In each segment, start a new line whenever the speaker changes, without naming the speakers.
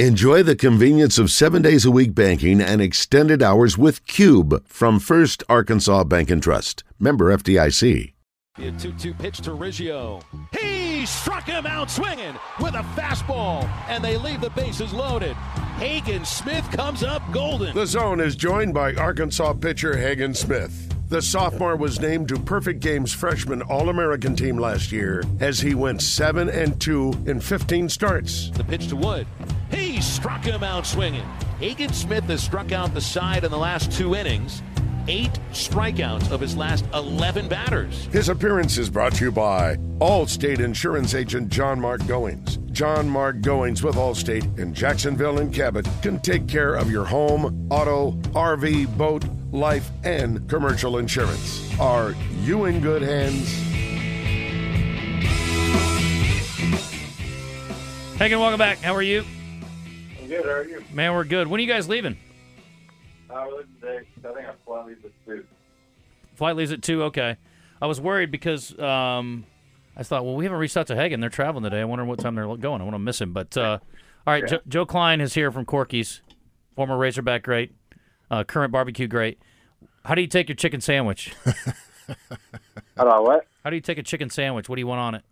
Enjoy the convenience of seven days a week banking and extended hours with Cube from First Arkansas Bank and Trust. Member FDIC.
A 2 2 pitch to Riggio. He struck him out swinging with a fastball, and they leave the bases loaded. Hagen Smith comes up golden.
The zone is joined by Arkansas pitcher Hagen Smith. The sophomore was named to Perfect Games freshman All-American team last year as he went 7 and 2 in 15 starts.
The pitch to Wood. He struck him out swinging. Hagen Smith has struck out the side in the last two innings. Eight strikeouts of his last 11 batters.
His appearance is brought to you by Allstate Insurance Agent John Mark Goings. John Mark Goings with Allstate in Jacksonville and Cabot can take care of your home, auto, RV, boat, life, and commercial insurance. Are you in good hands?
Hagen, welcome back. How are you?
Good. How are you?
Man, we're good. When are you guys leaving?
Uh, we're leaving today. I think I'm flying leaves at two.
Flight leaves at 2. Okay. I was worried because um, I thought, well, we haven't reached out to Hagen. They're traveling today. I wonder what time they're going. I want to miss him. But, uh, all right,
Yeah.
Jo- Joe Kleine is here from Corky's, former Razorback great, uh, current barbecue great. How do you take your chicken sandwich?
How about what?
How do you take a chicken sandwich? What do you want on it?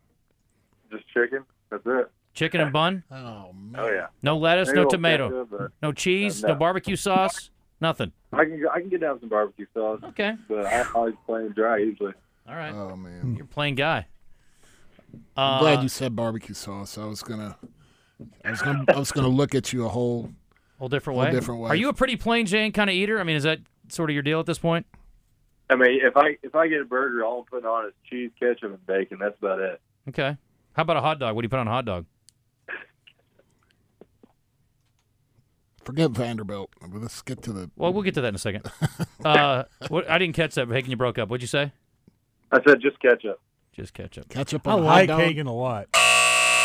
Just chicken. That's it.
Chicken and bun?
Oh man.
Oh yeah.
No lettuce,
Maybe
no
a little
tomato,
ketchup,
no cheese, no
no.
barbecue sauce, nothing.
I can I can get down some barbecue sauce,
Okay.
but I always plain dry usually.
All right.
Oh man.
You're a plain guy.
I'm
Uh,
glad you said barbecue sauce. I was gonna, I was gonna, I was gonna look at you a whole.
whole different
Whole
way.
different way.
Are you a pretty plain Jane kind of eater? I mean, is that sort of your deal at this point?
I mean, if I if I get a burger, all I'm putting on is cheese, ketchup, and bacon. That's about it.
Okay. How about a hot dog? What do you put on a hot dog?
Forget Vanderbilt. Let's get to the.
Well, we'll get to that in a second. uh, what, I didn't catch that. Hagen, you broke up. What'd you say?
I said just ketchup.
Just ketchup.
Ketchup
I
on a
like
hot dog.
Hagen a lot.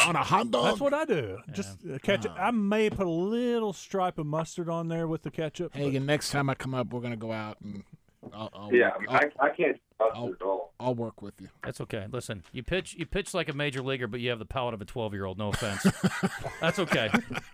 On a hot dog.
That's what I do. Just uh, ketchup. I may put a little stripe of mustard on there with the ketchup. but-
Hagen, next time I come up, we're gonna go out and I'll, I'll,
Yeah,
I'll,
I, I can't trust
I'll-
it at all.
I'll work with you.
That's okay. Listen, you pitch you pitch like a major leaguer, but you have the palate of a 12 year old. No offense. That's okay.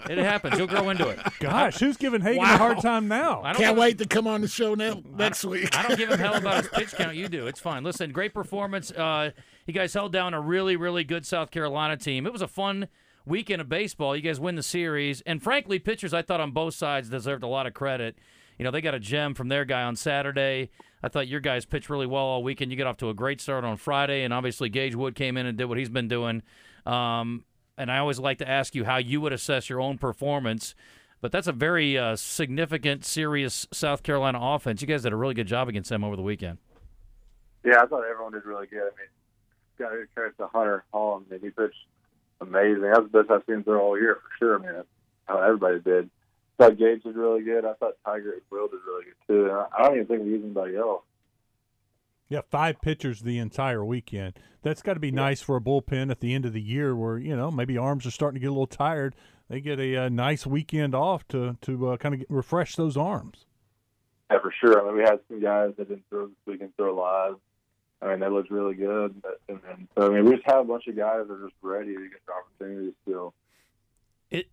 It happens. You'll grow into it.
Gosh, who's giving Hagen
Wow.
a hard time now?
I don't
Can't wait to come on the show now, next week.
I don't give him hell about his pitch count. You do. It's fine. Listen, great performance. Uh, you guys held down a really, really good South Carolina team. It was a fun weekend of baseball. You guys win the series, and frankly, pitchers I thought on both sides deserved a lot of credit. You know, they got a gem from their guy on Saturday. I thought your guys pitched really well all weekend. You got off to a great start on Friday, and obviously Gage Wood came in and did what he's been doing. Um, and I always like to ask you how you would assess your own performance. But that's a very uh, significant, serious South Carolina offense. You guys did a really good job against them over the weekend.
Yeah, I thought everyone did really good. I mean, got to credit to Hunter Hollan. I mean, he pitched amazing. That's the best I've seen him throw all year for sure. I mean, how everybody did. I thought Gage did really good. I thought Tygart and Will did really good too. And I, don't even think we used anybody else.
Yeah, five pitchers the entire weekend. That's got to be nice for a bullpen at the end of the year, where you know maybe arms are starting to get a little tired. They get a, uh nice weekend off to to uh, kind of refresh those arms.
Yeah, for sure. I mean, we had some guys that didn't throw this weekend throw live. I mean, they looked really good. But, and, and so, I mean, we just have a bunch of guys that are just ready to get the opportunity to
still.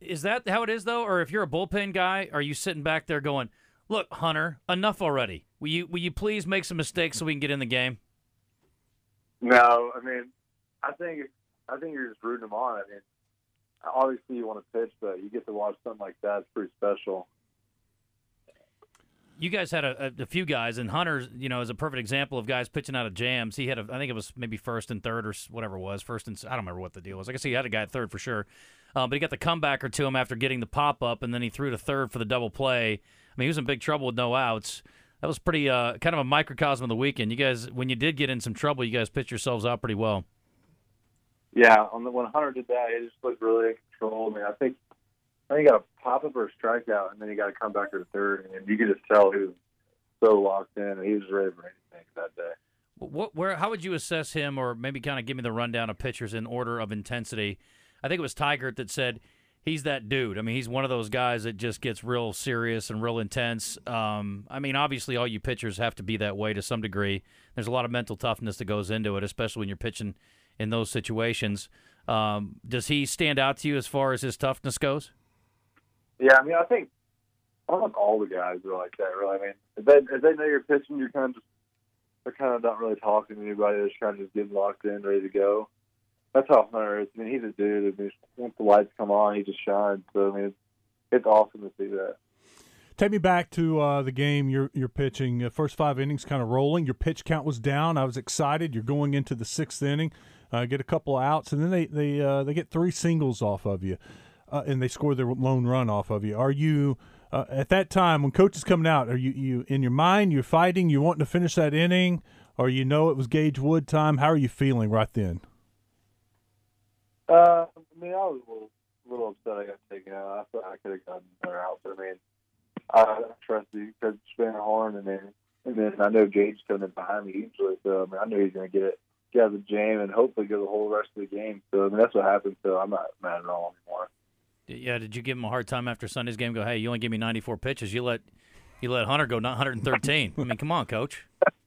Is that how it is though, or if you're a bullpen guy, are you sitting back there going, "Look, Hunter, enough already. Will you will you please make some mistakes so we can get in the game?"
No, I mean, I think I think you're just rooting them on. I mean, obviously you want to pitch, but you get to watch something like that. It's pretty special.
You guys had a, a, a few guys, and Hunter, you know, is a perfect example of guys pitching out of jams. He had, a, I think it was maybe first and third or whatever it was, first and I don't remember what the deal was. I guess he had a guy at third for sure, uh, but he got the comebacker to him after getting the pop up, and then he threw to third for the double play. I mean, he was in big trouble with no outs. That was pretty uh, kind of a microcosm of the weekend. You guys, when you did get in some trouble, you guys pitched yourselves out pretty well.
Yeah, on the when Hunter did that, he just looked really in control. I mean, I think I think he got a pop up or a strikeout, and then he got a comeback to third, and you could just tell he was so locked in, and he was ready for anything that day.
What, where, how would you assess him, or maybe kind of give me the rundown of pitchers in order of intensity? I think it was Tygart that said he's that dude. I mean, he's one of those guys that just gets real serious and real intense. Um, I mean, obviously, all you pitchers have to be that way to some degree. There's a lot of mental toughness that goes into it, especially when you're pitching in those situations. Um, does he stand out to you as far as his toughness goes?
Yeah, I mean, I think almost all the guys are like that. Really, I mean, if they if they know you're pitching, you're kind of just they're kind of not really talking to anybody. They're just kind of just getting locked in, ready to go. That's how Hunter is. I mean, he's a dude. I mean, once the lights come on, he just shines. So I mean, it's, it's awesome to see that.
Take me back to uh, the game you're you're pitching. Uh, first five innings, kind of rolling. Your pitch count was down. I was excited. You're going into the sixth inning, uh, get a couple of outs, and then they they uh, they get three singles off of you, uh, and they score their lone run off of you. Are you uh, at that time when coach is coming out? Are you you in your mind? You're fighting. You're wanting to finish that inning, or you know it was Gage Wood time. How are you feeling right then?
Uh, I mean, I was a little, little upset I got taken out. I thought I could have gotten another out, but I mean, I trust you because Van Horn, and then and then I know Gage's coming in behind me usually, so I mean, I knew he's going to get it, get out of the jam, and hopefully go the whole rest of the game. So I mean, that's what happened. So I'm not mad at all anymore.
Yeah, did you give him a hard time after Sunday's game? Go, hey, you only give me 94 pitches. You let you let Hunter go 113. I mean, come on, coach.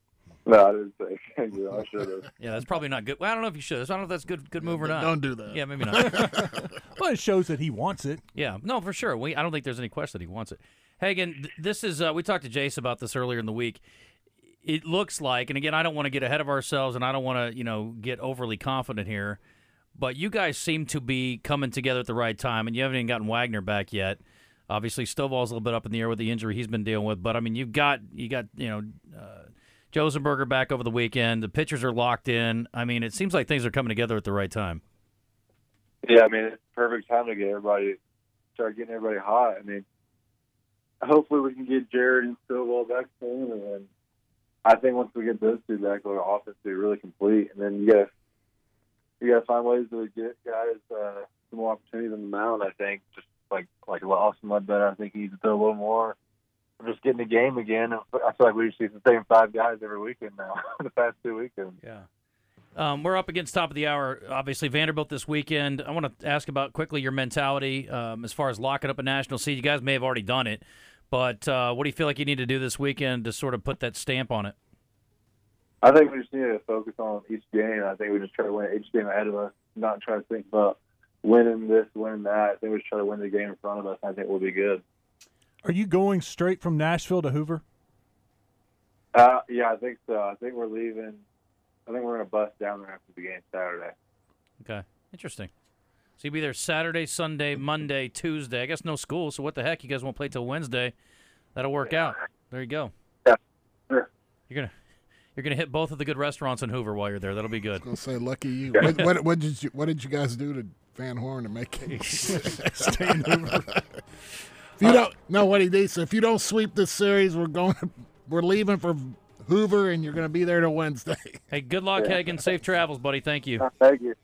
No, I didn't say. Thank you. I should have.
Yeah, that's probably not good. Well, I don't know if you should. I don't know if that's good good move or not.
Don't do that.
Yeah, maybe not.
Well, it shows that he wants it.
yeah, no, for sure. We I don't think there's any question that he wants it. Hagen, th- this is uh, we talked to Jace about this earlier in the week. It looks like, and again, I don't want to get ahead of ourselves, and I don't want to you know get overly confident here, but you guys seem to be coming together at the right time, and you haven't even gotten Wegner back yet. Obviously, Stovall's a little bit up in the air with the injury he's been dealing with, but I mean, you've got you got you know. Uh, Josenberger back over the weekend. The pitchers are locked in. I mean, it seems like things are coming together at the right time.
Yeah, I mean, it's perfect time to get everybody, start getting everybody hot. I mean, hopefully we can get Jared and Stovall back soon, and then I think once we get those two back, our offense will be really complete. And then you got you got to find ways to get guys uh, some more opportunities on the mound. I think just like like Austin Mudbetter, I think he needs to throw a little more. Just getting the game again. I feel like we just see the same five guys every weekend now. the past two weekends.
Yeah. Um, we're up against top of the hour. Obviously, Vanderbilt this weekend. I want to ask about quickly your mentality um, as far as locking up a national seed. You guys may have already done it, but uh, what do you feel like you need to do this weekend to sort of put that stamp on it?
I think we just need to focus on each game. I think we just try to win each game ahead of us, not try to think about winning this, winning that. I think we just try to win the game in front of us. I think we'll be good.
Are you going straight from Nashville to Hoover?
Uh, yeah, I think so. I think we're leaving. I think we're going to bust down there after the game Saturday.
Okay, interesting. So you'll be there Saturday, Sunday, Monday, Tuesday. I guess no school, so what the heck? You guys won't play till Wednesday. That'll work out. There you go.
Yeah, sure.
You're gonna you're gonna hit both of the good restaurants in Hoover while you're there. That'll be good.
Gonna say lucky you. What, what, what did you What did you guys do to Van Horn to make it stay in Hoover? If you don't know what he did, so if you don't sweep this series, we're going. We're leaving for Hoover, and you're going to be there till Wednesday.
Hey, good luck, Hagen. Safe travels, buddy. Thank you.
Uh, Thank you.